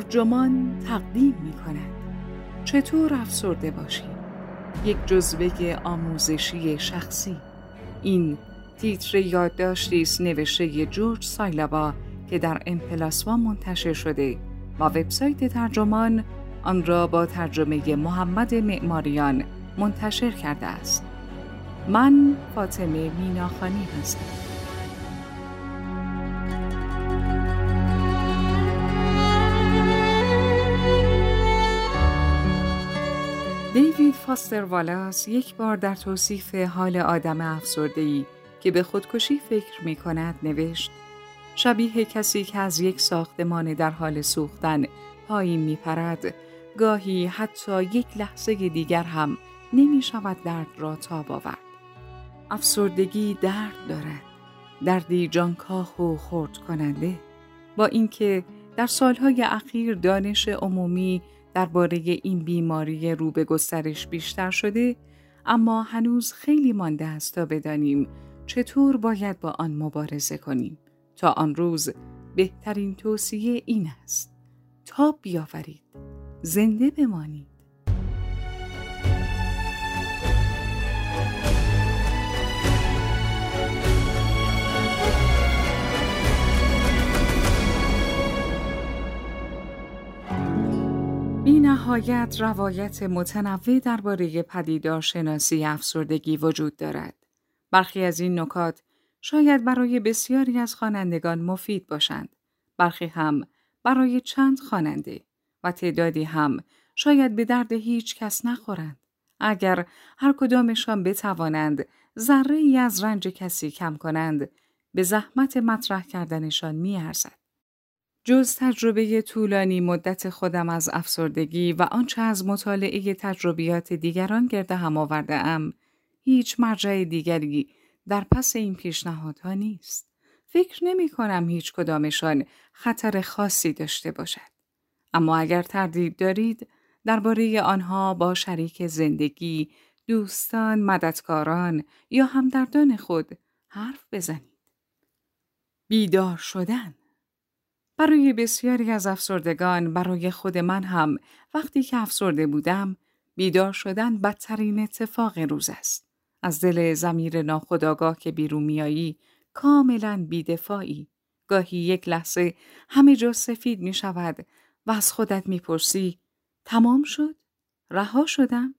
ترجمان تقدیم می کند چطور افسرده باشی؟ یک جزوه آموزشی شخصی این تیتر یادداشتی است نوشته جورج سایلابا که در امپلاسوا منتشر شده و وبسایت ترجمان آن را با ترجمه محمد معماریان منتشر کرده است. من فاطمه میناخانی هستم. فاستر والاس یک بار در توصیف حال آدم افسرده‌ای که به خودکشی فکر می کند نوشت شبیه کسی که از یک ساختمان در حال سوختن پایین می پرد گاهی حتی یک لحظه دیگر هم نمی شود درد را تاب آورد. افسردگی درد دارد. دردی جانکاه و خورد کننده. با اینکه در سالهای اخیر دانش عمومی درباره این بیماری رو به گسترش بیشتر شده اما هنوز خیلی مانده است تا بدانیم چطور باید با آن مبارزه کنیم. تا آن روز بهترین توصیه این است. تا بیاورید. زنده بمانید. بی نهایت روایت متنوع درباره پدیدارشناسی افسردگی وجود دارد. برخی از این نکات شاید برای بسیاری از خوانندگان مفید باشند. برخی هم برای چند خواننده و تعدادی هم شاید به درد هیچ کس نخورند. اگر هر کدامشان بتوانند ذره ای از رنج کسی کم کنند به زحمت مطرح کردنشان میارزد. جز تجربه طولانی مدت خودم از افسردگی و آنچه از مطالعه تجربیات دیگران گرده هم آورده ام، هیچ مرجع دیگری در پس این پیشنهادها نیست. فکر نمی کنم هیچ کدامشان خطر خاصی داشته باشد. اما اگر تردید دارید درباره آنها با شریک زندگی، دوستان، مددکاران یا همدردان خود حرف بزنید. بیدار شدن برای بسیاری از افسردگان برای خود من هم وقتی که افسرده بودم بیدار شدن بدترین اتفاق روز است. از دل زمیر ناخداگاه که بیرون میایی کاملا بیدفاعی. گاهی یک لحظه همه جا سفید می شود و از خودت می‌پرسی تمام شد؟ رها شدم؟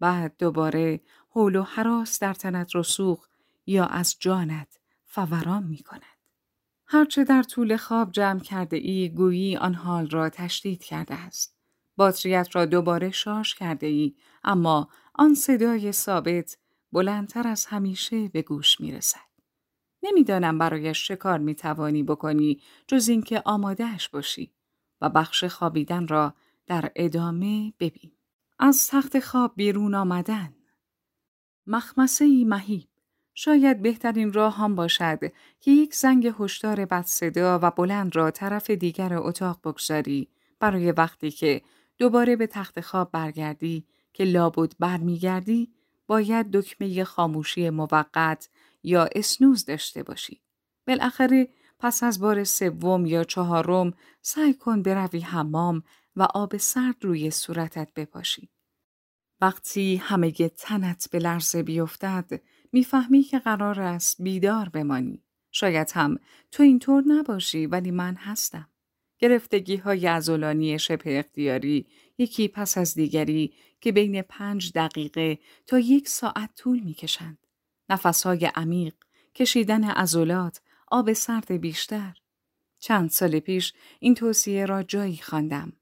بعد دوباره حول و حراس در تنت رسوخ یا از جانت فوران می کند. هرچه در طول خواب جمع کرده ای گویی آن حال را تشدید کرده است. باتریت را دوباره شارژ کرده ای اما آن صدای ثابت بلندتر از همیشه به گوش می رسد. نمی‌دانم برایش چه کار می توانی بکنی جز اینکه آمادهش باشی و بخش خوابیدن را در ادامه ببین. از تخت خواب بیرون آمدن. مخمسه ای مهیب. شاید بهترین راه هم باشد که یک زنگ هشدار بد صدا و بلند را طرف دیگر اتاق بگذاری برای وقتی که دوباره به تخت خواب برگردی که لابد برمیگردی باید دکمه خاموشی موقت یا اسنوز داشته باشی. بالاخره پس از بار سوم یا چهارم سعی کن بروی حمام و آب سرد روی صورتت بپاشی. وقتی همه تنت به لرزه بیفتد می‌فهمی که قرار است بیدار بمانی. شاید هم تو اینطور نباشی ولی من هستم. گرفتگی های ازولانی شبه اختیاری یکی پس از دیگری که بین پنج دقیقه تا یک ساعت طول می کشند. نفسهای عمیق، کشیدن ازولات، آب سرد بیشتر. چند سال پیش این توصیه را جایی خواندم.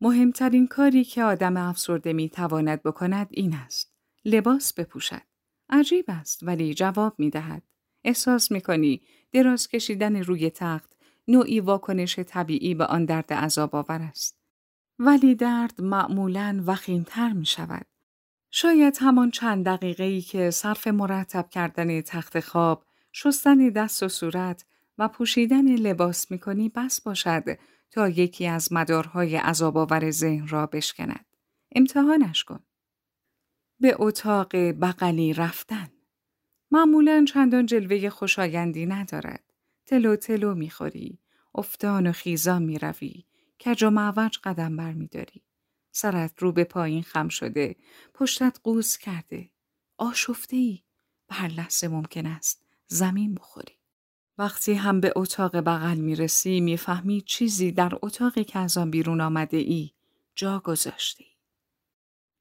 مهمترین کاری که آدم افسرده می تواند بکند این است. لباس بپوشد. عجیب است ولی جواب می دهد. احساس می کنی دراز کشیدن روی تخت نوعی واکنش طبیعی به آن درد عذاب آور است. ولی درد معمولا وخیمتر می شود. شاید همان چند دقیقه ای که صرف مرتب کردن تخت خواب، شستن دست و صورت و پوشیدن لباس می کنی بس باشد تا یکی از مدارهای عذاب آور ذهن را بشکند. امتحانش کن. به اتاق بغلی رفتن. معمولا چندان جلوه خوشایندی ندارد. تلو تلو می‌خوری. افتان و خیزان می‌روی. کج و معوج قدم برمیداری سرت رو به پایین خم شده پشتت قوز کرده آشفته ای هر لحظه ممکن است زمین بخوری وقتی هم به اتاق بغل می‌رسی می‌فهمی چیزی در اتاقی که از آن بیرون آمده ای جا گذاشتی.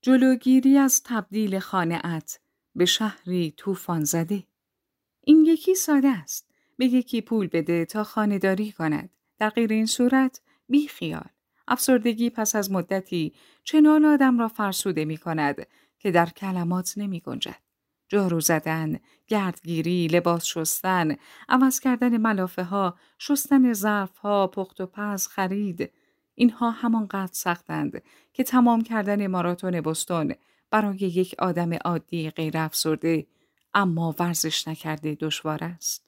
جلوگیری از تبدیل خانهات به شهری طوفان زده. این یکی ساده است. به یکی پول بده تا خانهداری کند. در غیر این صورت بی خیال. افسردگی پس از مدتی چنان آدم را فرسوده می کند که در کلمات نمی گنجد. جارو زدن، گردگیری، لباس شستن، عوض کردن ملافه ها، شستن ظرف ها، پخت و پز، خرید. اینها همانقدر سختند که تمام کردن ماراتون بستون برای یک آدم عادی غیر افسرده اما ورزش نکرده دشوار است.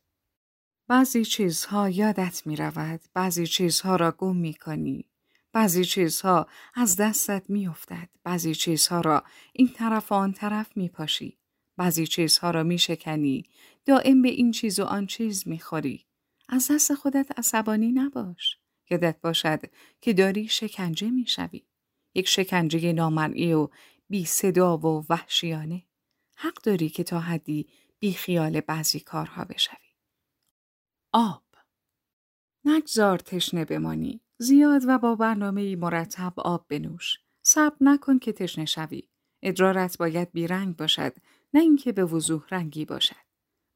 بعضی چیزها یادت می رود، بعضی چیزها را گم می کنی، بعضی چیزها از دستت می افتد، بعضی چیزها را این طرف و آن طرف می پاشی. بعضی چیزها را می شکنی. دائم به این چیز و آن چیز می خوری. از دست خودت عصبانی نباش. یادت باشد که داری شکنجه می شوی. یک شکنجه نامرئی و بی صدا و وحشیانه. حق داری که تا حدی بی خیال بعضی کارها بشوی. آب نگذار تشنه بمانی. زیاد و با برنامه مرتب آب بنوش. صبر نکن که تشنه شوی. ادرارت باید بیرنگ باشد نه اینکه به وضوح رنگی باشد.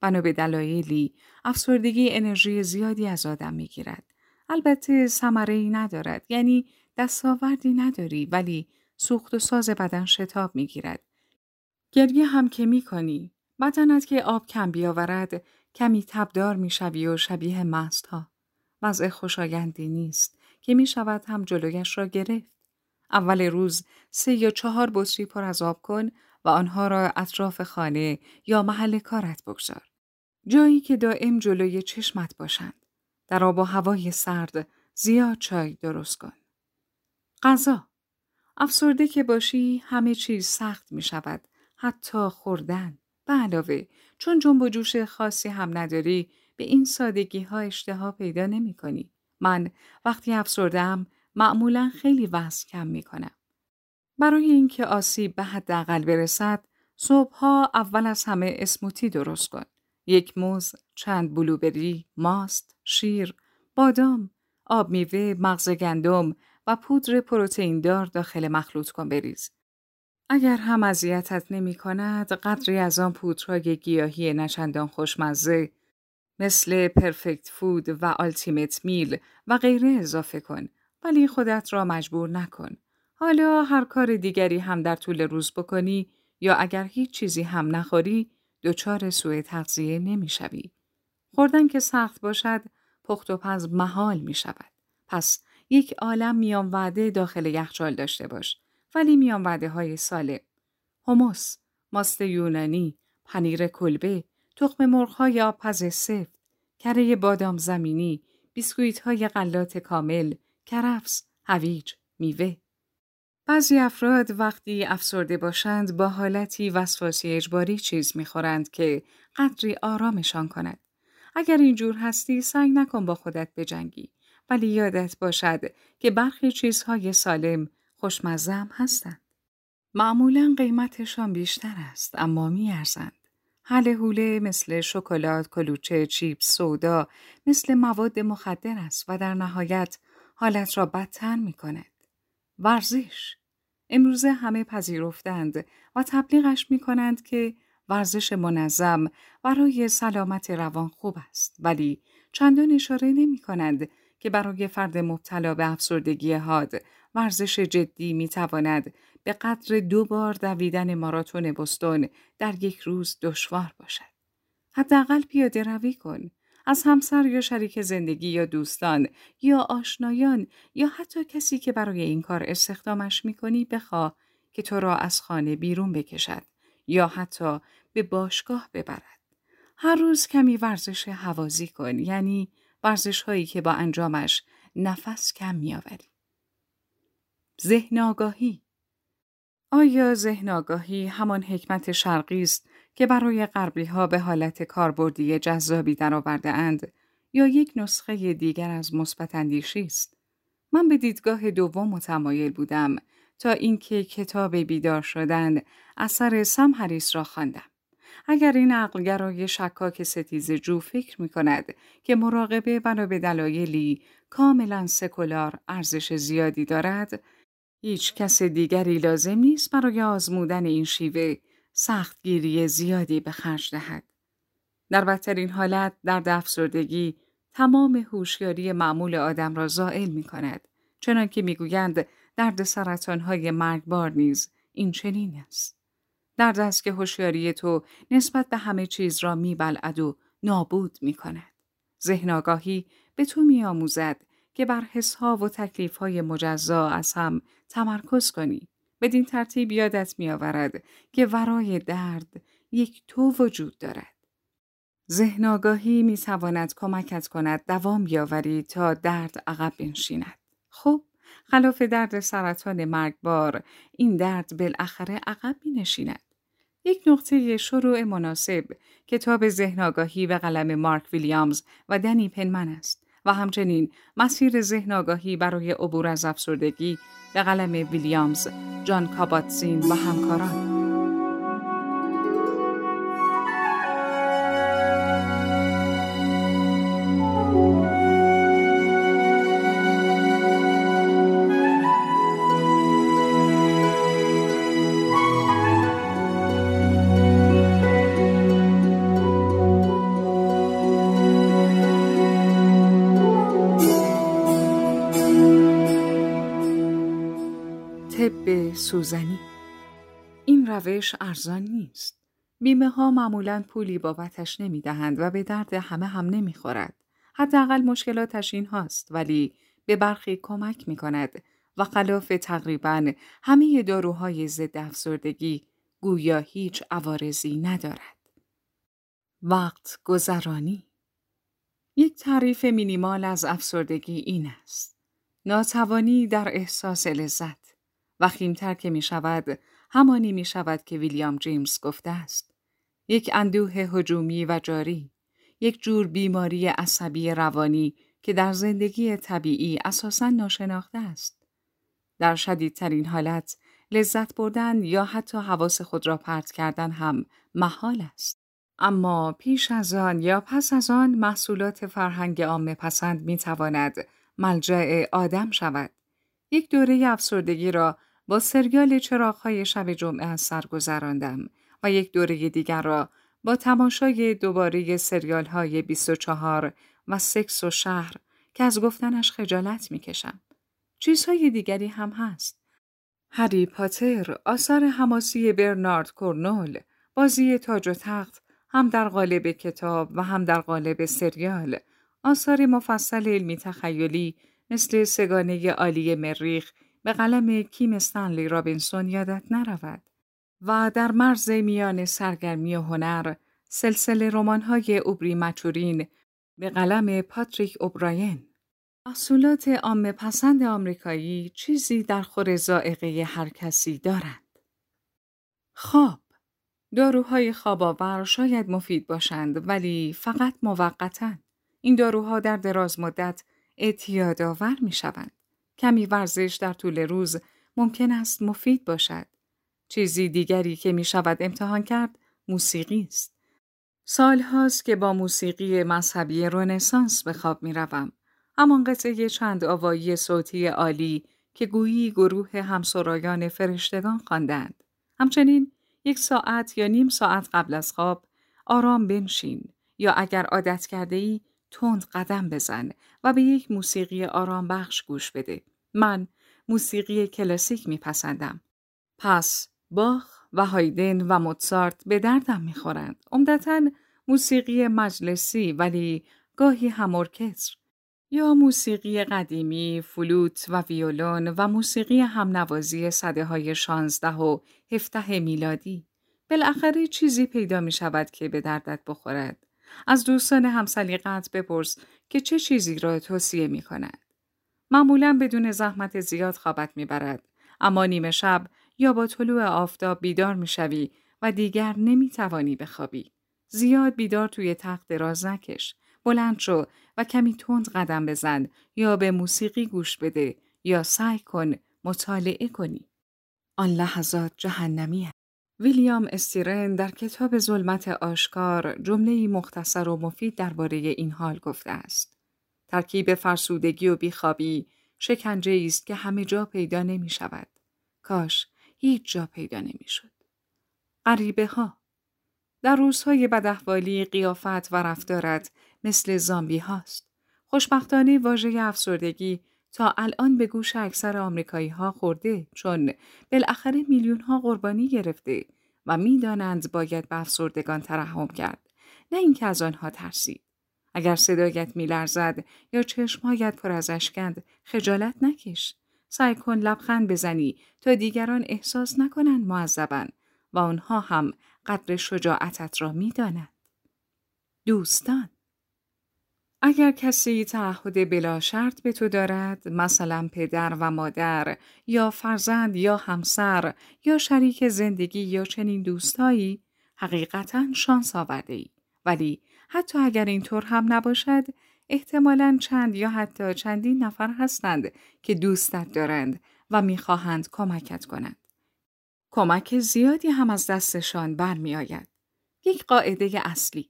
بنا به دلایلی افسردگی انرژی زیادی از آدم می‌گیرد. البته ثمره ای ندارد یعنی دستاوردی نداری ولی سوخت و ساز بدن شتاب می‌گیرد. گریه هم که می کنی. بدنت که آب کم بیاورد کمی تبدار می‌شوی و شبیه مست ها. وضع خوشایندی نیست که می شود هم جلویش را گرفت. اول روز سه یا چهار بطری پر از آب کن و آنها را اطراف خانه یا محل کارت بگذار. جایی که دائم جلوی چشمت باشند. در آب و هوای سرد زیاد چای درست کن. غذا افسرده که باشی همه چیز سخت می شود. حتی خوردن. به علاوه چون جنب و جوش خاصی هم نداری به این سادگی ها اشتها پیدا نمی کنی. من وقتی افسردم معمولا خیلی وزن کم می کنم. برای اینکه آسیب به حداقل برسد صبحها اول از همه اسموتی درست کن یک موز چند بلوبری ماست شیر بادام آب میوه مغز گندم و پودر پروتئین دار داخل مخلوط کن بریز. اگر هم اذیتت نمی کند قدری از آن پودرهای گیاهی نچندان خوشمزه مثل پرفکت فود و آلتیمت میل و غیره اضافه کن ولی خودت را مجبور نکن. حالا هر کار دیگری هم در طول روز بکنی یا اگر هیچ چیزی هم نخوری دچار سوء تغذیه نمی‌شوی. خوردن که سخت باشد پخت و پز محال می شود. پس یک عالم میان وعده داخل یخچال داشته باش ولی میان وعده های سالم. هموس، ماست یونانی، پنیر کلبه، تخم مرغ های آبپز سفت، کره بادام زمینی، بیسکویت های غلات کامل، کرفس، هویج، میوه. بعضی افراد وقتی افسرده باشند با حالتی وسواسی اجباری چیز می‌خورند که قدری آرامشان کند. اگر اینجور هستی سعی نکن با خودت بجنگی ولی یادت باشد که برخی چیزهای سالم خوشمزه هم هستند. معمولا قیمتشان بیشتر است اما میارزند. حل حوله مثل شکلات، کلوچه، چیپس، سودا مثل مواد مخدر است و در نهایت حالت را بدتر می کند. ورزش امروزه همه پذیرفتند و تبلیغش می کنند که ورزش منظم برای سلامت روان خوب است ولی چندان اشاره نمی کنند که برای فرد مبتلا به افسردگی حاد ورزش جدی می تواند به قدر دو بار دویدن ماراتون بستون در یک روز دشوار باشد. حداقل پیاده روی کن. از همسر یا شریک زندگی یا دوستان یا آشنایان یا حتی کسی که برای این کار استخدامش می‌کنی بخواه که تو را از خانه بیرون بکشد یا حتی به باشگاه ببرد. هر روز کمی ورزش حوازی کن یعنی ورزش هایی که با انجامش نفس کم میآوری. ذهن آگاهی آیا ذهن آگاهی همان حکمت شرقی است که برای غربی ها به حالت کاربردی جذابی درآورده اند یا یک نسخه دیگر از مثبت اندیشی است من به دیدگاه دوم متمایل بودم تا اینکه کتاب بیدار شدن اثر سم هریس را خواندم. اگر این عقلگرای شکاک ستیز جو فکر می کند که مراقبه بنا به دلایلی کاملا سکولار ارزش زیادی دارد، هیچ کس دیگری لازم نیست برای آزمودن این شیوه سختگیری زیادی به خرج دهد. در بدترین حالت در افسردگی تمام هوشیاری معمول آدم را زائل می کند. چنانکه می‌گویند درد سرطانهای مرگبار نیز این چنین است. درد است که هوشیاری تو نسبت به همه چیز را میبلعد و نابود می کند. ذهن آگاهی به تو می آموزد که بر حسها و تکلیفهای مجزا از هم تمرکز کنی. بدین ترتیب یادت می آورد که ورای درد یک تو وجود دارد. ذهن آگاهی می تواند کمکت کند دوام بیاوری تا درد عقب بنشیند. خب خلاف درد سرطان مرگبار این درد بالاخره عقب می نشیند. یک نقطه شروع مناسب کتاب ذهن آگاهی به قلم مارک ویلیامز و دنی پنمن است و همچنین مسیر ذهن آگاهی برای عبور از افسردگی به قلم ویلیامز، جان کاباتزین و همکاران. سوزنی این روش ارزان نیست. بیمه ها معمولا پولی بابتش نمی دهند و به درد همه هم نمی خورد. حداقل مشکلاتش این هاست ولی به برخی کمک می کند و خلاف تقریبا همه داروهای ضد افسردگی گویا هیچ عوارضی ندارد. وقت گذرانی یک تعریف مینیمال از افسردگی این است. ناتوانی در احساس لذت وخیمتر که می شود همانی می شود که ویلیام جیمز گفته است. یک اندوه هجومی و جاری، یک جور بیماری عصبی روانی که در زندگی طبیعی اساسا ناشناخته است. در شدیدترین حالت لذت بردن یا حتی حواس خود را پرت کردن هم محال است. اما پیش از آن یا پس از آن محصولات فرهنگ عامه پسند می تواند ملجع آدم شود. یک دوره افسردگی را با سریال چراغهای شب جمعه از سر گذراندم و یک دوره دیگر را با تماشای دوباره سریال های 24 و سکس و شهر که از گفتنش خجالت می‌کشم. چیزهای دیگری هم هست. هری پاتر، آثار حماسی برنارد کورنول، بازی تاج و تخت، هم در قالب کتاب و هم در قالب سریال، آثار مفصل علمی تخیلی مثل سگانه عالی مریخ به قلم کیم استنلی رابینسون یادت نرود و در مرز میان سرگرمی و هنر سلسله رمان‌های اوبری مچورین به قلم پاتریک اوبراین محصولات عام پسند آمریکایی چیزی در خور زائقه هر کسی دارند. خواب داروهای خواباور شاید مفید باشند ولی فقط موقتا. این داروها در دراز مدت اعتیادآور می شوند. کمی ورزش در طول روز ممکن است مفید باشد. چیزی دیگری که می شود امتحان کرد موسیقی است. سال هاست که با موسیقی مذهبی رنسانس به خواب می روم. همان قطعه چند آوایی صوتی عالی که گویی گروه همسرایان فرشتگان خواندند. همچنین یک ساعت یا نیم ساعت قبل از خواب آرام بنشین یا اگر عادت کرده ای تند قدم بزن و به یک موسیقی آرام بخش گوش بده. من موسیقی کلاسیک میپسندم. پس باخ و هایدن و موتسارت به دردم می‌خورند. عمدتا موسیقی مجلسی ولی گاهی هم ارکستر یا موسیقی قدیمی، فلوت و ویولون و موسیقی همنوازی صده های شانزده و هفته میلادی. بالاخره چیزی پیدا می شود که به دردت بخورد. از دوستان همسلیقت بپرس که چه چیزی را توصیه می کند. معمولا بدون زحمت زیاد خوابت می‌برد اما نیمه شب یا با طلوع آفتاب بیدار می‌شوی و دیگر نمی‌توانی بخوابی. زیاد بیدار توی تخت دراز نکش. بلند شو و کمی تند قدم بزن یا به موسیقی گوش بده یا سعی کن مطالعه کنی. آن لحظات جهنمی ویلیام استیرن در کتاب ظلمت آشکار جمله مختصر و مفید درباره این حال گفته است. ترکیب فرسودگی و بیخوابی شکنجه است که همه جا پیدا نمی شود. کاش هیچ جا پیدا نمی شد. غریبه ها در روزهای بدحوالی قیافت و رفتارت مثل زامبی هاست. خوشبختانه واژه افسردگی تا الان به گوش اکثر آمریکایی ها خورده چون بالاخره میلیون ها قربانی گرفته و می‌دانند باید به افسردگان ترحم کرد نه اینکه از آنها ترسید اگر صدایت میلرزد یا چشمهایت پر از اشکند خجالت نکش سعی کن لبخند بزنی تا دیگران احساس نکنند معذبند و آنها هم قدر شجاعتت را می‌دانند دوستان اگر کسی تعهد بلا شرط به تو دارد مثلا پدر و مادر یا فرزند یا همسر یا شریک زندگی یا چنین دوستایی حقیقتا شانس آورده ای. ولی حتی اگر اینطور هم نباشد احتمالا چند یا حتی چندین نفر هستند که دوستت دارند و می‌خواهند کمکت کنند. کمک زیادی هم از دستشان برمیآید. یک قاعده اصلی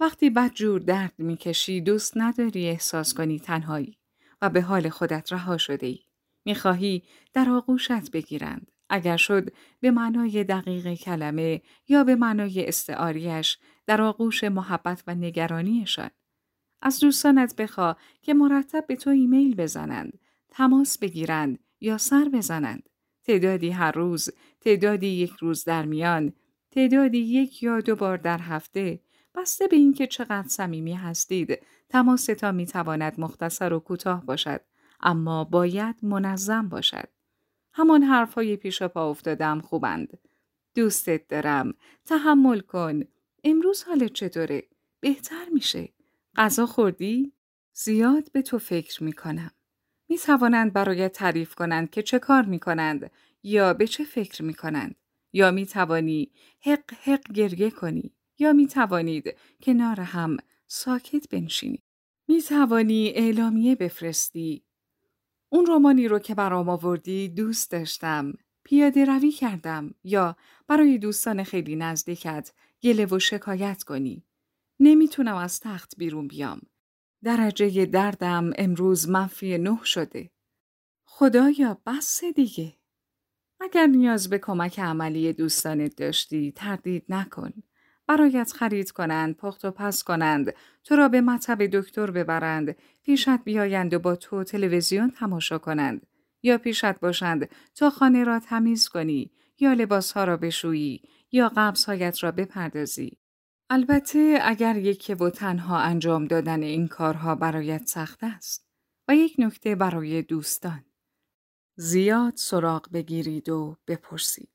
وقتی بدجور درد می‌کشی دوست نداری احساس کنی تنهایی و به حال خودت رها شده ای. می‌خواهی در آغوشت بگیرند. اگر شد به معنای دقیق کلمه یا به معنای استعاریش در آغوش محبت و نگرانیشان. از دوستانت بخوا که مرتب به تو ایمیل بزنند، تماس بگیرند یا سر بزنند. تعدادی هر روز، تعدادی یک روز در میان، تعدادی یک یا دو بار در هفته، بسته به اینکه چقدر صمیمی هستید تماستان می تواند مختصر و کوتاه باشد اما باید منظم باشد همان حرفهای پیش پا افتادم خوبند دوستت دارم تحمل کن امروز حالت چطوره؟ بهتر میشه. غذا خوردی؟ زیاد به تو فکر می کنم می توانند برایت تعریف کنند که چه کار می کنند یا به چه فکر می کنند یا می توانی حق حق گریه کنی. یا می توانید کنار هم ساکت بنشینید. می توانی اعلامیه بفرستی. اون رومانی رو که برام آوردی دوست داشتم. پیاده روی کردم. یا برای دوستان خیلی نزدیکت گله و شکایت کنی. نمی‌تونم از تخت بیرون بیام. درجه دردم امروز منفی نه شده. خدایا بس دیگه. اگر نیاز به کمک عملی دوستانت داشتی تردید نکن. برایت خرید کنند، پخت و پس کنند، تو را به مطب دکتر ببرند، پیشت بیایند و با تو تلویزیون تماشا کنند، یا پیشت باشند تا خانه را تمیز کنی، یا لباسها را بشویی، یا قبضهایت را بپردازی. البته اگر یکی و تنها انجام دادن این کارها برایت سخت است. و یک نکته برای دوستان. زیاد سراغ بگیرید و بپرسید.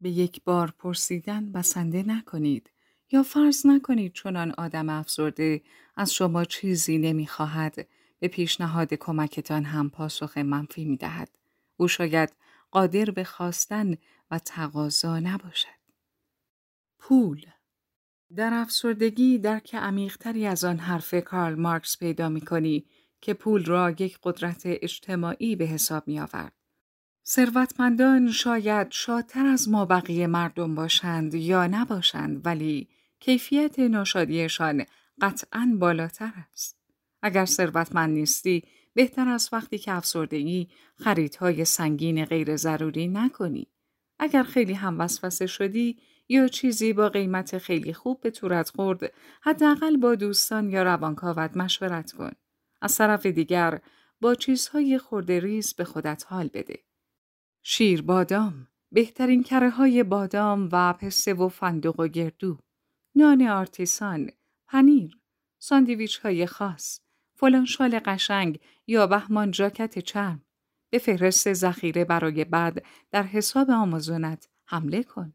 به یک بار پرسیدن بسنده نکنید. یا فرض نکنید چنان آدم افزرده از شما چیزی نمی‌خواهد به پیشنهاد کمکتان هم پاسخ منفی می دهد. او شاید قادر به خواستن و تقاضا نباشد. پول در افسردگی درک عمیقتری از آن حرف کارل مارکس پیدا می کنی که پول را یک قدرت اجتماعی به حساب می آورد. ثروتمندان شاید شادتر از ما بقیه مردم باشند یا نباشند ولی کیفیت ناشادیشان قطعا بالاتر است. اگر ثروتمند نیستی بهتر از وقتی که افسردگی خریدهای سنگین غیر ضروری نکنی. اگر خیلی هم وسوسه شدی یا چیزی با قیمت خیلی خوب به تورت خورد حداقل با دوستان یا روانکاوت مشورت کن. از طرف دیگر با چیزهای خورده ریز به خودت حال بده. شیر بادام بهترین کره های بادام و پسته و فندق و گردو نان آرتیسان، پنیر، ساندویچ های خاص، فلان شال قشنگ یا بهمان جاکت چرم. به فهرست ذخیره برای بعد در حساب آمازونت حمله کن.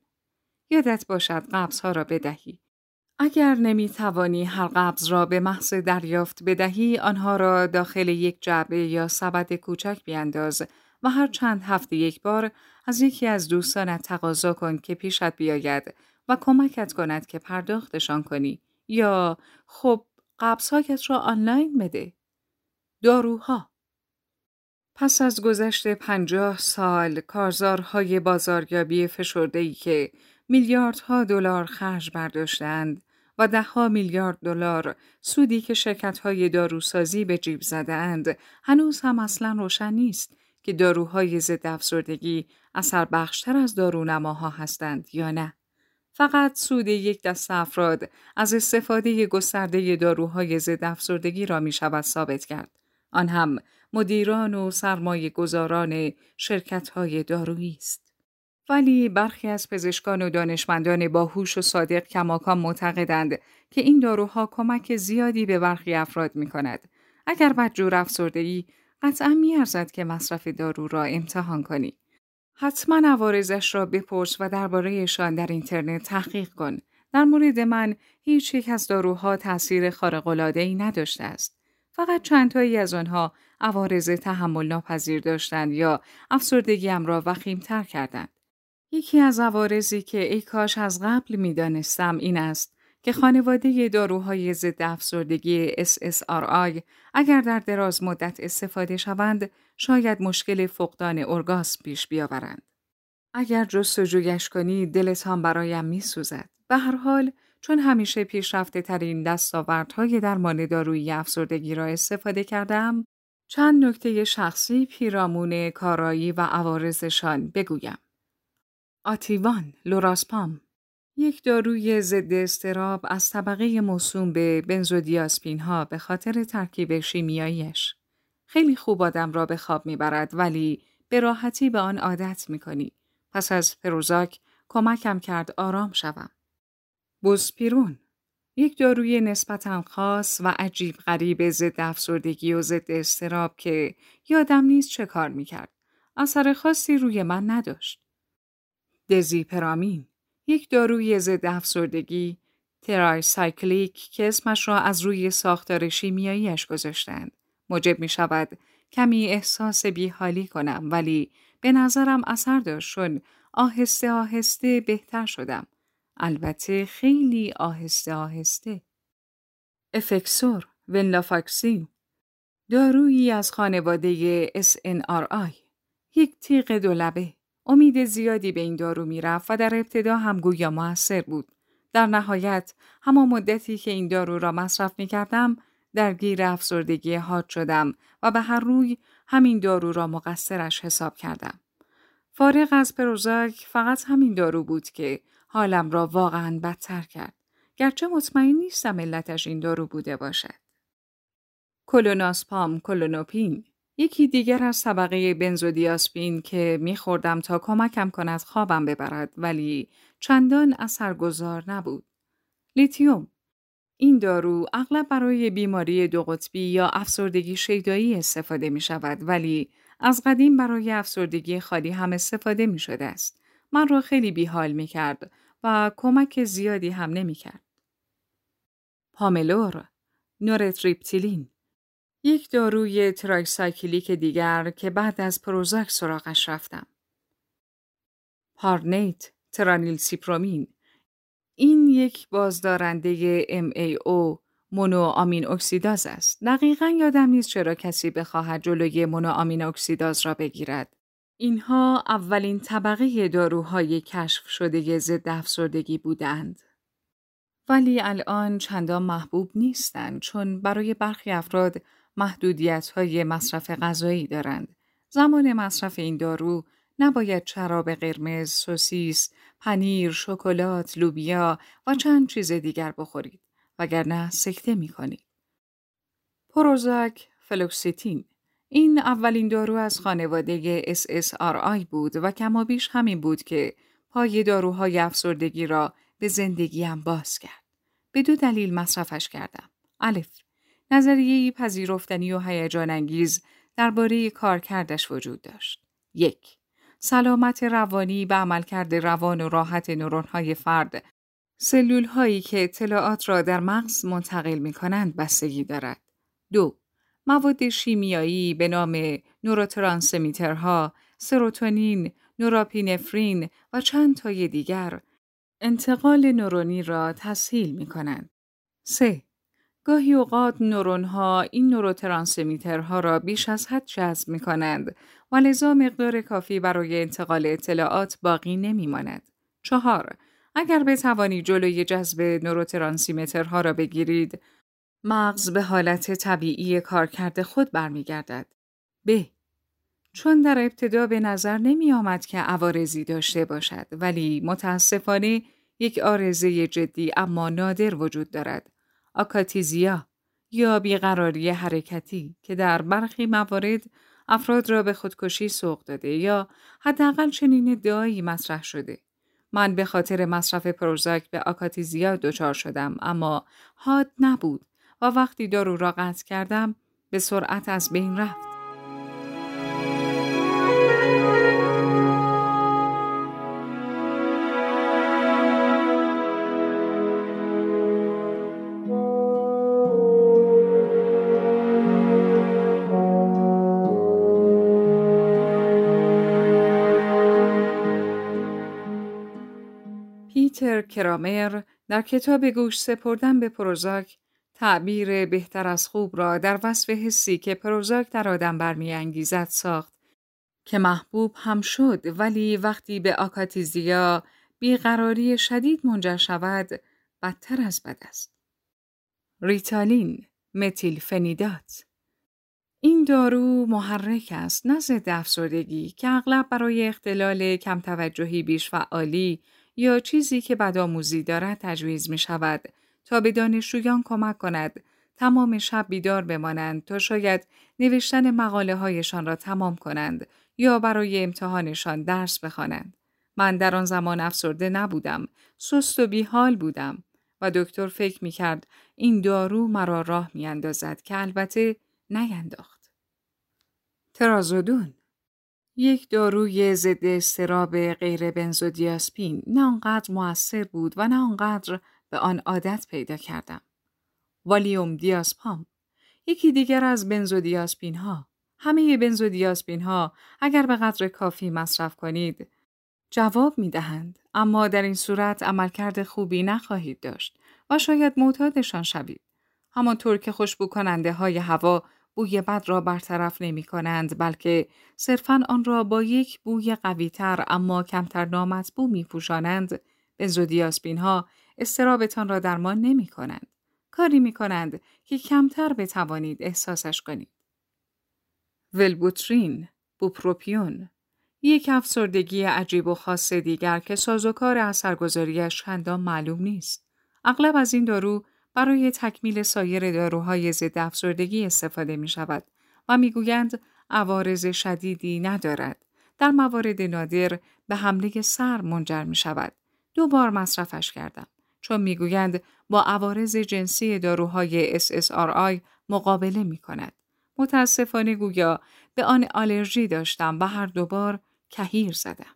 یادت باشد قبض ها را بدهی. اگر نمی توانی هر قبض را به محض دریافت بدهی آنها را داخل یک جعبه یا سبد کوچک بیانداز و هر چند هفته یک بار از یکی از دوستانت تقاضا کن که پیشت بیاید و کمکت کند که پرداختشان کنی یا خب قبضهایت را آنلاین بده. داروها پس از گذشت پنجاه سال کارزارهای بازاریابی فشرده‌ای که میلیاردها دلار خرج برداشتند و دهها میلیارد دلار سودی که شرکت‌های داروسازی به جیب زدهاند هنوز هم اصلا روشن نیست که داروهای ضد افسردگی اثر بخشتر از دارونماها هستند یا نه. فقط سود یک دست افراد از استفاده گسترده داروهای ضد افسردگی را می شود ثابت کرد. آن هم مدیران و سرمایه گذاران شرکت های دارویی است. ولی برخی از پزشکان و دانشمندان باهوش و صادق کماکان معتقدند که این داروها کمک زیادی به برخی افراد می کند. اگر بدجور افسردگی قطعا می ارزد که مصرف دارو را امتحان کنی. حتما عوارضش را بپرس و دربارهشان در اینترنت تحقیق کن. در مورد من هیچ یک از داروها تاثیر ای نداشته است. فقط چندتایی از آنها عوارض تحمل ناپذیر داشتند یا افسردگیم را وخیمتر کردند. یکی از عوارضی که ای کاش از قبل می دانستم این است که خانواده داروهای ضد افسردگی SSRI اگر در دراز مدت استفاده شوند شاید مشکل فقدان ارگاسم پیش بیاورند. اگر جستجویش کنی دلتان برایم می سوزد. به هر حال چون همیشه پیشرفته ترین دستاوردهای درمان دارویی افسردگی را استفاده کردم چند نکته شخصی پیرامون کارایی و عوارضشان بگویم. آتیوان، لوراسپام یک داروی ضد استراب از طبقه موسوم به بنزودیاسپین ها به خاطر ترکیب شیمیاییش. خیلی خوب آدم را به خواب می‌برد ولی به راحتی به آن عادت می‌کنی. پس از پروزاک کمکم کرد آرام شوم. بوسپیرون یک داروی نسبتا خاص و عجیب غریب ضد افسردگی و ضد استراب که یادم نیست چه کار می‌کرد. اثر خاصی روی من نداشت. دزیپرامین یک داروی ضد افسردگی tricyclic که اسمش را از روی ساختار شیمیاییش گذاشتند. موجب می شود کمی احساس بیحالی کنم ولی به نظرم اثر داشت. چون آهسته آهسته بهتر شدم. البته خیلی آهسته آهسته. افکسور ونلافاکسین دارویی از خانواده SNRI یک تیغ دولبه. امید زیادی به این دارو می‌رفت و در ابتدا هم گویا موثر بود. در نهایت همان مدتی که این دارو را مصرف می کردم گیر افسردگی حاد شدم و به هر روی همین دارو را مقصرش حساب کردم. فارغ از پروزاک فقط همین دارو بود که حالم را واقعا بدتر کرد. گرچه مطمئن نیستم علتش این دارو بوده باشد. کلوناسپام کلونوپین یکی دیگر از طبقه بنزودیاسپین که میخوردم تا کمکم کند خوابم ببرد ولی چندان اثرگذار نبود. لیتیوم این دارو اغلب برای بیماری دو قطبی یا افسردگی شیدایی استفاده می شود ولی از قدیم برای افسردگی خالی هم استفاده می شده است. من را خیلی بیحال می کرد و کمک زیادی هم نمی کرد. پاملور نورتریپتیلین یک داروی tricyclic دیگر که بعد از پروزاک سراغش رفتم. پارنیت ترانیل سیپرومین این یک بازدارنده MAO مونو آمین اکسیداز است. دقیقا یادم نیست چرا کسی بخواهد جلوی مونو آمین اکسیداز را بگیرد. اینها اولین طبقه داروهای کشف شده ضد افسردگی بودند. ولی الان چندان محبوب نیستند چون برای برخی افراد محدودیت های مصرف غذایی دارند. زمان مصرف این دارو نباید شراب قرمز، سوسیس، پنیر، شکلات، لوبیا و چند چیز دیگر بخورید وگرنه سکته می کنید. پروزاک فلوکسیتین این اولین دارو از خانواده SSRI بود و کمابیش همین بود که پای داروهای افسردگی را به زندگیم باز کرد. به دو دلیل مصرفش کردم. الف نظریه پذیرفتنی و هیجان انگیز درباره کارکردش وجود داشت. یک سلامت روانی به عملکرد روان و راحت های فرد سلول هایی که اطلاعات را در مغز منتقل می کنند بستگی دارد. دو مواد شیمیایی به نام نوروترانسمیترها، سروتونین، نوراپینفرین و چند تای دیگر انتقال نورونی را تسهیل می کنند. 3. گاهی اوقات نورون ها این نوروترانسمیترها را بیش از حد جذب می کنند و لذا مقدار کافی برای انتقال اطلاعات باقی نمی ماند. چهار اگر بتوانید جلوی جذب نوروترانسمیترها را بگیرید، مغز به حالت طبیعی کارکرد خود برمیگردد. ب. چون در ابتدا به نظر نمی آمد که عوارضی داشته باشد ولی متاسفانه یک آرزه جدی اما نادر وجود دارد. آکاتیزیا یا بیقراری حرکتی که در برخی موارد افراد را به خودکشی سوق داده یا حداقل چنین ادعایی مطرح شده. من به خاطر مصرف پروزاک به آکاتیزیا دچار شدم اما حاد نبود و وقتی دارو را قطع کردم به سرعت از بین رفت. کرامر در کتاب گوش سپردن به پروزاک تعبیر بهتر از خوب را در وصف حسی که پروزاک در آدم برمیانگیزد ساخت که محبوب هم شد ولی وقتی به آکاتیزیا بیقراری شدید منجر شود بدتر از بد است. ریتالین، متیل فنیدات این دارو محرک است نه ضد افسردگی که اغلب برای اختلال کم توجهی بیش فعالی یا چیزی که بدآموزی دارد تجویز می شود تا به دانشجویان کمک کند تمام شب بیدار بمانند تا شاید نوشتن مقاله هایشان را تمام کنند یا برای امتحانشان درس بخوانند. من در آن زمان افسرده نبودم، سست و بیحال بودم و دکتر فکر می کرد این دارو مرا راه می اندازد که البته نینداخت. ترازودون یک داروی ضد استراب غیر بنزودیاسپین نه آنقدر موثر بود و نه آنقدر به آن عادت پیدا کردم. والیوم دیاسپام یکی دیگر از بنزودیاسپین ها. همه بنزودیاسپین ها اگر به قدر کافی مصرف کنید جواب می دهند اما در این صورت عملکرد خوبی نخواهید داشت و شاید معتادشان شوید. همانطور که خوشبو کننده های هوا بوی بد را برطرف نمی کنند بلکه صرفا آن را با یک بوی قویتر اما کمتر نامطبوع می پوشانند بنزودیاسپین ها استرابتان را درمان نمی کنند. کاری می کنند که کمتر بتوانید احساسش کنید. ولبوترین، بوپروپیون یک افسردگی عجیب و خاص دیگر که سازوکار اثرگذاریش چندان معلوم نیست. اغلب از این دارو برای تکمیل سایر داروهای ضد افسردگی استفاده می شود و می‌گویند عوارض شدیدی ندارد. در موارد نادر به حمله سر منجر می شود. دو بار مصرفش کردم. چون می‌گویند با عوارض جنسی داروهای SSRI مقابله می کند. متاسفانه گویا به آن آلرژی داشتم و هر دوبار کهیر زدم.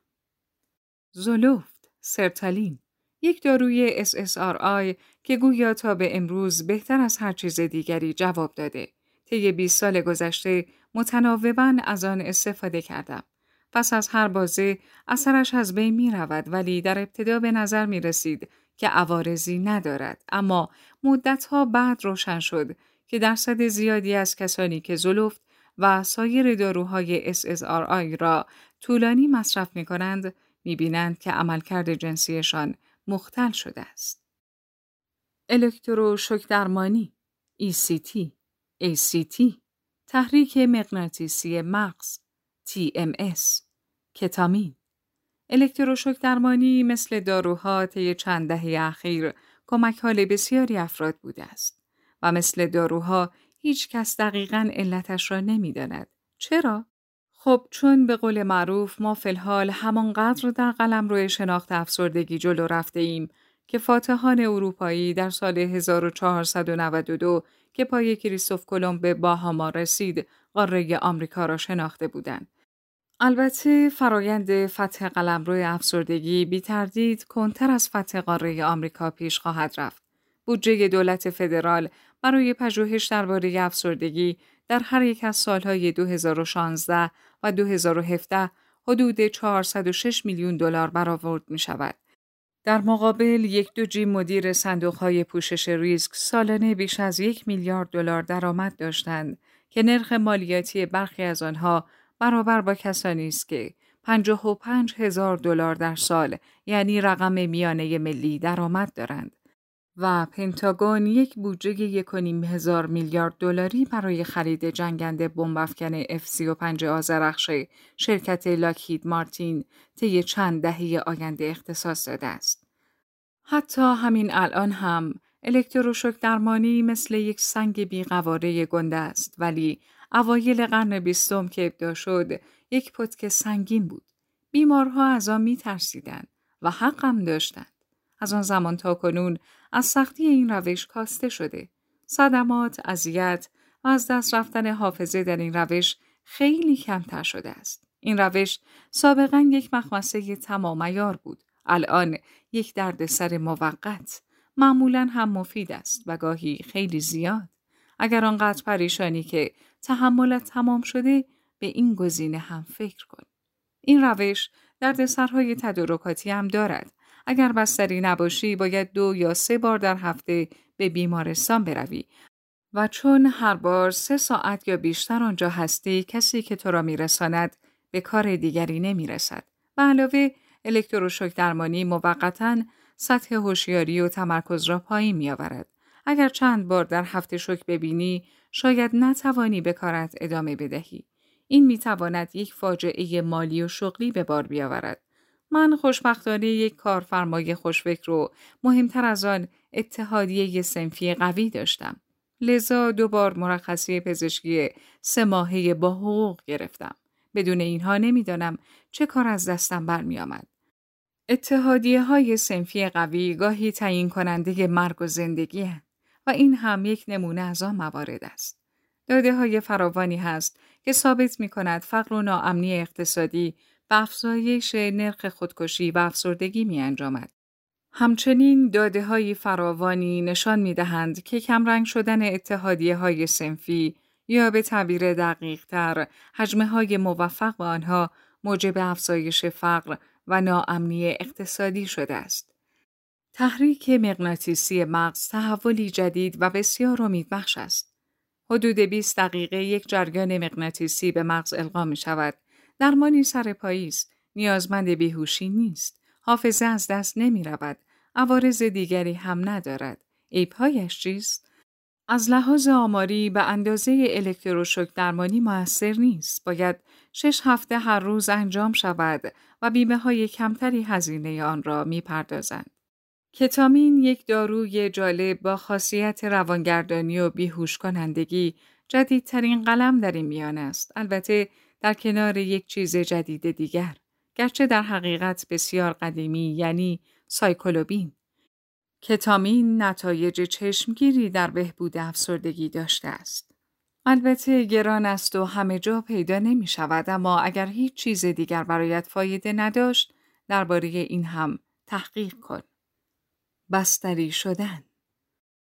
زولوفت، سرتالین، یک داروی SSRI که گویا تا به امروز بهتر از هر چیز دیگری جواب داده. طی 20 سال گذشته متناوبا از آن استفاده کردم. پس از هر بازه اثرش از بین می رود ولی در ابتدا به نظر می رسید که عوارضی ندارد اما مدتها بعد روشن شد که درصد زیادی از کسانی که زلفت و سایر داروهای SSRI را طولانی مصرف می کنند می بینند که عملکرد جنسیشان مختل شده است. الکتروشوک درمانی ECT ACT تحریک مغناطیسی مغز TMS کتامین الکتروشوک درمانی مثل داروها طی چند دهه اخیر کمک حال بسیاری افراد بوده است و مثل داروها هیچ کس دقیقا علتش را نمی‌داند. چرا؟ خب چون به قول معروف ما فلحال همانقدر در قلم روی شناخت افسردگی جلو رفته ایم که فاتحان اروپایی در سال 1492 که پای کریستوف کلمب به باهاما رسید قاره آمریکا را شناخته بودند. البته فرایند فتح قلمرو افسردگی بی تردید کنتر از فتح قاره آمریکا پیش خواهد رفت. بودجه دولت فدرال برای پژوهش درباره افسردگی در هر یک از سالهای 2016 و 2017 حدود 406 میلیون دلار برآورد می شود. در مقابل یک دو جی مدیر صندوق های پوشش ریسک سالانه بیش از یک میلیارد دلار درآمد داشتند که نرخ مالیاتی برخی از آنها برابر با کسانی است که 55 هزار دلار در سال یعنی رقم میانه ملی درآمد دارند و پنتاگون یک بودجه یک هزار میلیارد دلاری برای خرید جنگنده بمبافکن F-35 آزرخش شرکت لاکهید مارتین طی چند دهه آینده اختصاص داده است. حتی همین الان هم الکتروشوک درمانی مثل یک سنگ بیقواره گنده است ولی اوایل قرن بیستم که ابدا شد یک پتک سنگین بود. بیمارها از آن می ترسیدن و حقم داشتند. از آن زمان تا کنون از سختی این روش کاسته شده. صدمات، اذیت و از دست رفتن حافظه در این روش خیلی کمتر شده است. این روش سابقا یک مخمسه تمام بود. الان یک دردسر موقت. معمولا هم مفید است و گاهی خیلی زیاد. اگر آنقدر پریشانی که تحملت تمام شده به این گزینه هم فکر کن. این روش دردسرهای تدارکاتی هم دارد اگر بستری نباشی باید دو یا سه بار در هفته به بیمارستان بروی. و چون هر بار سه ساعت یا بیشتر آنجا هستی کسی که تو را میرساند به کار دیگری نمی‌رسد. و علاوه الکتروشوک درمانی موقتا سطح هوشیاری و تمرکز را پایین میآورد. اگر چند بار در هفته شوک ببینی شاید نتوانی به کارت ادامه بدهی. این می‌تواند یک فاجعه مالی و شغلی به بار بیاورد. من خوشبختانه یک کارفرمای خوشفکر رو مهمتر از آن اتحادیه سنفی قوی داشتم. لذا دو بار مرخصی پزشکی سه ماهه با حقوق گرفتم. بدون اینها نمی‌دانم چه کار از دستم برمی آمد. اتحادیه های سنفی قوی گاهی تعیین کننده مرگ و زندگی و این هم یک نمونه از آن موارد است. داده های فراوانی هست که ثابت می کند فقر و ناامنی اقتصادی افزایش نرخ خودکشی و افسردگی می انجامد. همچنین داده های فراوانی نشان می دهند که کمرنگ شدن اتحادیه های سنفی یا به تعبیر دقیق تر حجمه های موفق به آنها موجب افزایش فقر و ناامنی اقتصادی شده است. تحریک مغناطیسی مغز تحولی جدید و بسیار امیدبخش است. حدود 20 دقیقه یک جریان مغناطیسی به مغز القا می شود درمانی سر پاییست. نیازمند بیهوشی نیست. حافظه از دست نمی رود. عوارض دیگری هم ندارد. عیبهایش چیست؟ از لحاظ آماری به اندازه الکتروشوک درمانی موثر نیست. باید شش هفته هر روز انجام شود و بیمه های کمتری هزینه آن را می پردازند. کتامین یک داروی جالب با خاصیت روانگردانی و بیهوش کنندگی جدیدترین قلم در این میان است. البته در کنار یک چیز جدید دیگر گرچه در حقیقت بسیار قدیمی یعنی سایکولوبین کتامین نتایج چشمگیری در بهبود افسردگی داشته است. البته گران است و همه جا پیدا نمی شود اما اگر هیچ چیز دیگر برایت فایده نداشت درباره این هم تحقیق کن. بستری شدن.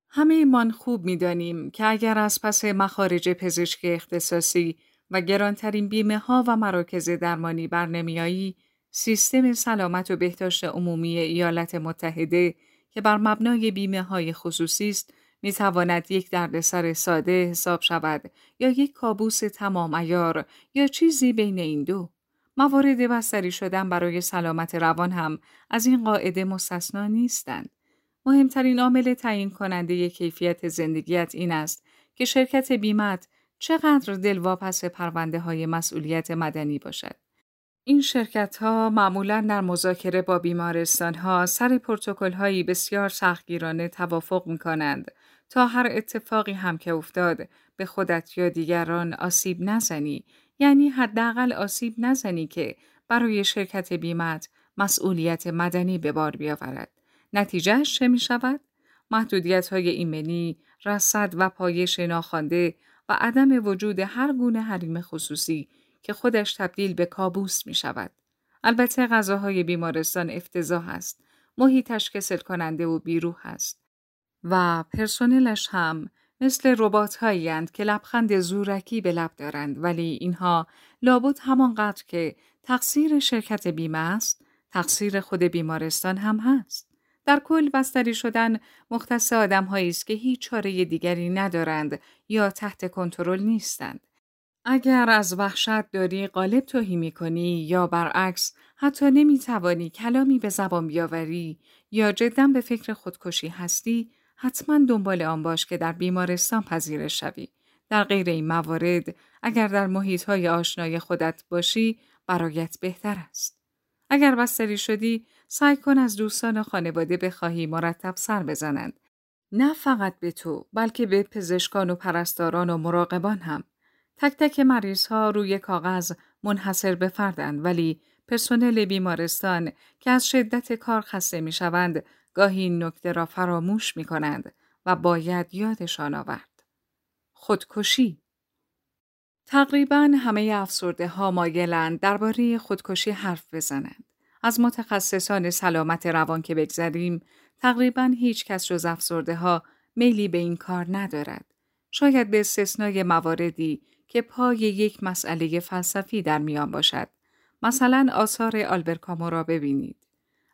همه من خوب می‌دانیم که اگر از پس مخارج پزشک اختصاصی و گرانترین بیمه ها و مراکز درمانی بر نمیایی سیستم سلامت و بهداشت عمومی ایالات متحده که بر مبنای بیمه های خصوصی است می تواند یک دردسر ساده حساب شود یا یک کابوس تمام ایار یا چیزی بین این دو. موارد بستری شدن برای سلامت روان هم از این قاعده مستثنا نیستند. مهمترین عامل تعیین کننده کیفیت زندگیت این است که شرکت بیمت چقدر دلواپس پرونده های مسئولیت مدنی باشد. این شرکت ها معمولا در مذاکره با بیمارستان ها سر پروتکل هایی بسیار سختگیرانه توافق می کنند تا هر اتفاقی هم که افتاد به خودت یا دیگران آسیب نزنی یعنی حداقل آسیب نزنی که برای شرکت بیمت مسئولیت مدنی به بار بیاورد. نتیجهش چه می شود؟ محدودیت های ایمنی، رصد و پایش ناخوانده و عدم وجود هر گونه حریم خصوصی که خودش تبدیل به کابوس می شود. البته غذاهای بیمارستان افتضاح است. محیطش کسل کننده و بیروح است. و پرسنلش هم مثل روبات هایی که لبخند زورکی به لب دارند ولی اینها لابد همانقدر که تقصیر شرکت بیمه است تقصیر خود بیمارستان هم هست. در کل بستری شدن مختص آدم است که هیچ چاره دیگری ندارند یا تحت کنترل نیستند. اگر از وحشت داری قالب توهی می کنی یا برعکس حتی نمی توانی کلامی به زبان بیاوری یا جدا به فکر خودکشی هستی حتما دنبال آن باش که در بیمارستان پذیرش شوی. در غیر این موارد اگر در محیط های آشنای خودت باشی برایت بهتر است. اگر بستری شدی سعی کن از دوستان و خانواده بخواهی مرتب سر بزنند. نه فقط به تو بلکه به پزشکان و پرستاران و مراقبان هم. تک تک مریض ها روی کاغذ منحصر به فردند ولی پرسنل بیمارستان که از شدت کار خسته می شوند گاهی نکته را فراموش می کنند و باید یادشان آورد. خودکشی تقریبا همه افسرده ها مایلند درباره خودکشی حرف بزنند. از متخصصان سلامت روان که بگذریم تقریبا هیچ کس جز افسرده ها میلی به این کار ندارد. شاید به استثنای مواردی که پای یک مسئله فلسفی در میان باشد. مثلا آثار آلبرکامو را ببینید.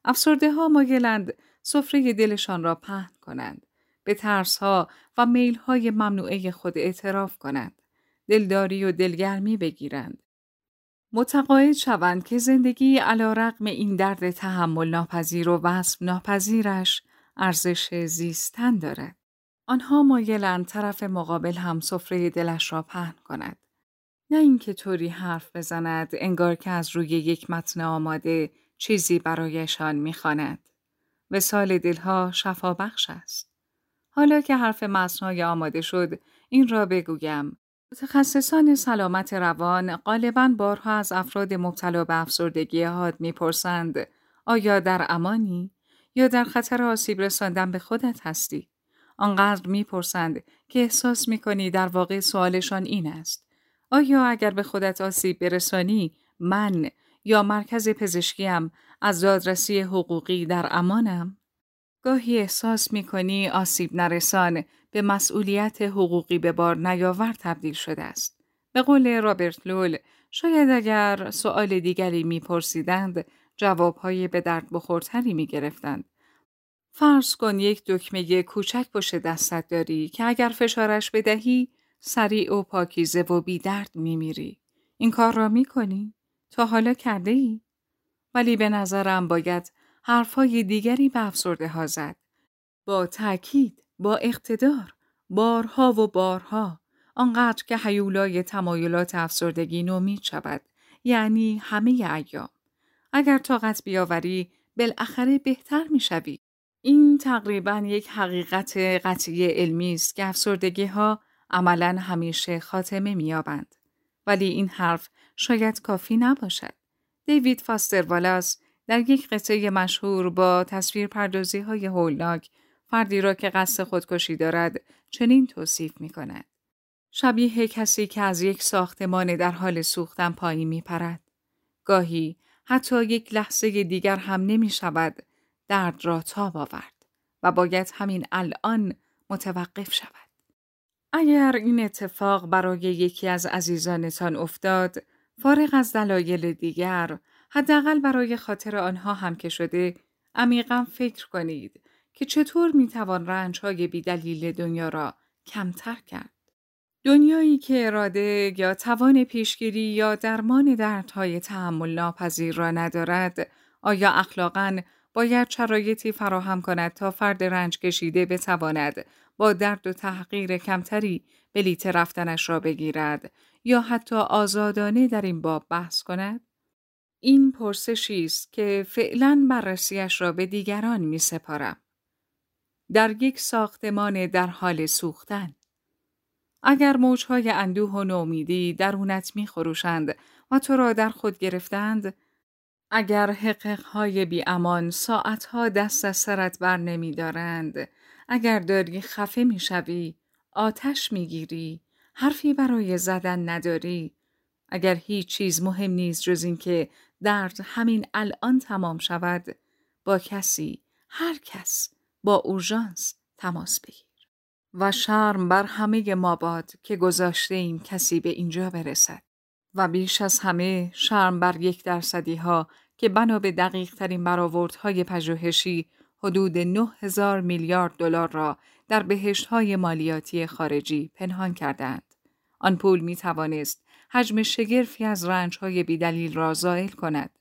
افسرده ها مایلند سفره دلشان را پهن کنند. به ترس ها و میل های ممنوعه خود اعتراف کنند. دلداری و دلگرمی بگیرند. متقاعد شوند که زندگی علا رقم این درد تحمل ناپذیر و وصف ناپذیرش ارزش زیستن دارد. آنها مایلند طرف مقابل هم سفره دلش را پهن کند. نه اینکه طوری حرف بزند انگار که از روی یک متن آماده چیزی برایشان می‌خواند. وسال دلها شفا بخش است. حالا که حرف متنهای آماده شد این را بگویم متخصصان سلامت روان غالبا بارها از افراد مبتلا به افسردگی حاد می‌پرسند آیا در امانی یا در خطر آسیب رساندن به خودت هستی؟ آنقدر می‌پرسند که احساس می‌کنی در واقع سوالشان این است. آیا اگر به خودت آسیب برسانی من یا مرکز پزشکیم از دادرسی حقوقی در امانم؟ گاهی احساس می کنی آسیب نرسان به مسئولیت حقوقی به بار نیاور تبدیل شده است. به قول رابرت لول شاید اگر سؤال دیگری میپرسیدند جوابهای به درد بخورتری می گرفتند. فرض کن یک دکمه کوچک پشت دستت داری که اگر فشارش بدهی سریع و پاکیزه و بی درد می میری. این کار را می کنی؟ تا حالا کرده ای؟ ولی به نظرم باید حرفهای دیگری به افسرده ها زد. با تاکید، با اقتدار، بارها و بارها، آنقدر که حیولای تمایلات افسردگی نومید شود، یعنی همه ایام. اگر طاقت بیاوری، بالاخره بهتر می‌شوی. این تقریبا یک حقیقت قطعی علمی است که افسردگی ها عملا همیشه خاتمه مییابند. ولی این حرف شاید کافی نباشد. دیوید فاستر والاس در یک قصه مشهور با تصویر پردازی های هولناک فردی را که قصد خودکشی دارد چنین توصیف می کند. شبیه کسی که از یک ساختمان در حال سوختن پایین می پرد. گاهی حتی یک لحظه دیگر هم نمی شود درد را تاب آورد و باید همین الان متوقف شود. اگر این اتفاق برای یکی از عزیزانتان افتاد، فارغ از دلایل دیگر، حداقل برای خاطر آنها هم که شده، عمیقا فکر کنید که چطور می‌توان رنجهای بیدلیل دنیا را کمتر کرد. دنیایی که اراده یا توان پیشگیری یا درمان دردهای تحمل ناپذیر را ندارد، آیا اخلاقا باید شرایطی فراهم کند تا فرد رنج کشیده بتواند با درد و تحقیر کمتری بلیت رفتنش را بگیرد یا حتی آزادانه در این باب بحث کند؟ این پرسشی است که فعلا بررسیش را به دیگران می سپارم. در یک ساختمان در حال سوختن اگر موجهای اندوه و نومیدی درونت می و تو را در خود گرفتند اگر حققهای بی امان ساعتها دست از سرت بر نمی دارند اگر داری خفه می شوی آتش می گیری حرفی برای زدن نداری اگر هیچ چیز مهم نیست جز اینکه درد همین الان تمام شود. با کسی هر کس با اورژانس تماس بگیر. و شرم بر همه ما باد که گذاشته ایم کسی به اینجا برسد. و بیش از همه شرم بر یک درصدی ها که بنا به دقیق ترین برآوردهای پژوهشی حدود 9000 میلیارد دلار را در بهشت‌های مالیاتی خارجی پنهان کردند. آن پول می توانست حجم شگرفی از رنجهای بیدلیل را زائل کند.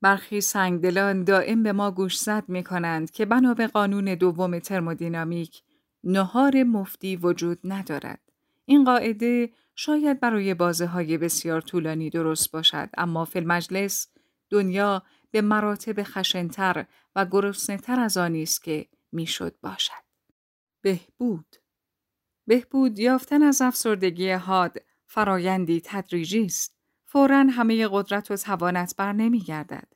برخی سنگدلان دائم به ما گوشزد می کنند که بنا به قانون دوم ترمودینامیک نهار مفتی وجود ندارد. این قاعده شاید برای بازه های بسیار طولانی درست باشد اما فی المجلس دنیا به مراتب خشنتر و گرسنهتر از آنی است که می‌شد باشد. بهبود بهبود یافتن از افسردگی حاد فرایندی تدریجی است. فورا همه قدرت و توانت بر نمی گردد.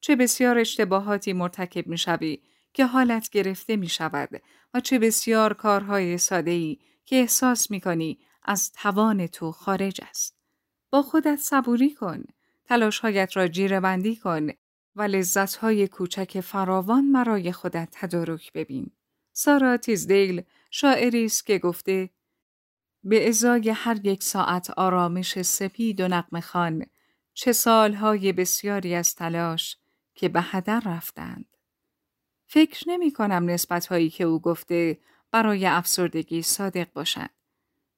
چه بسیار اشتباهاتی مرتکب می شوی که حالت گرفته می شود و چه بسیار کارهای ساده‌ای که احساس می کنی از توان تو خارج است. با خودت صبوری کن. تلاشهایت را جیره بندی کن و لذتهای کوچک فراوان برای خودت تدارک ببین. سارا تیزدیل شاعری است که گفته به ازای هر یک ساعت آرامش سپید و نقم خان چه سالهای بسیاری از تلاش که به هدر رفتند. فکر نمی کنم نسبت هایی که او گفته برای افسردگی صادق باشد.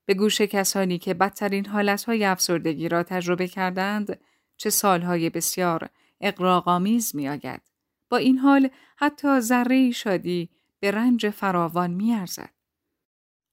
به گوش کسانی که بدترین حالتهای افسردگی را تجربه کردند چه سالهای بسیار اقراغامیز می آید. با این حال حتی ذره شادی به رنج فراوان می ارزد.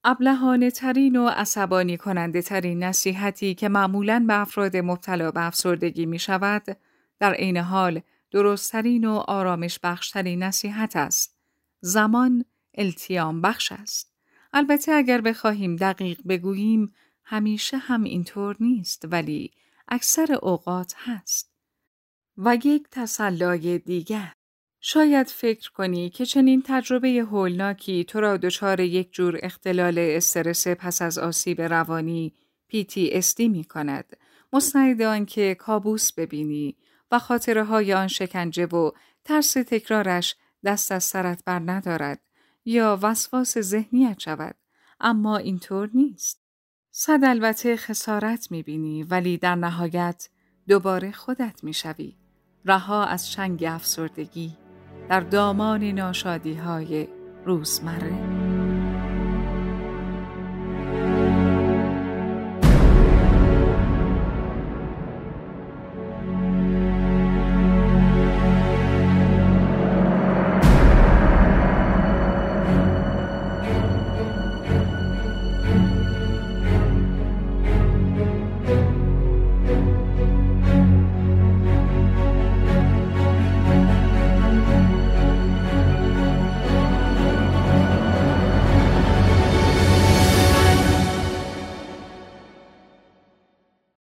ابلهانه ترین و عصبانی کننده ترین نصیحتی که معمولاً به افراد مبتلا به افسردگی می شود، در عین حال درستترین و آرامش بخشترین نصیحت است. زمان التیام بخش است. البته اگر بخواهیم دقیق بگوییم همیشه هم اینطور نیست ولی اکثر اوقات هست. و یک تسلای دیگر شاید فکر کنی که چنین تجربه هولناکی تو را دچار یک جور اختلال استرس پس از آسیب روانی PTSD می کند. مستعد آن که کابوس ببینی و خاطره های آن شکنجه و ترس تکرارش دست از سرت بر ندارد یا وسواس ذهنیت شود. اما اینطور نیست. صد البته خسارت می بینی ولی در نهایت دوباره خودت می شوی. رها از شنگ افسردگی در دامان ناشادی های روزمره.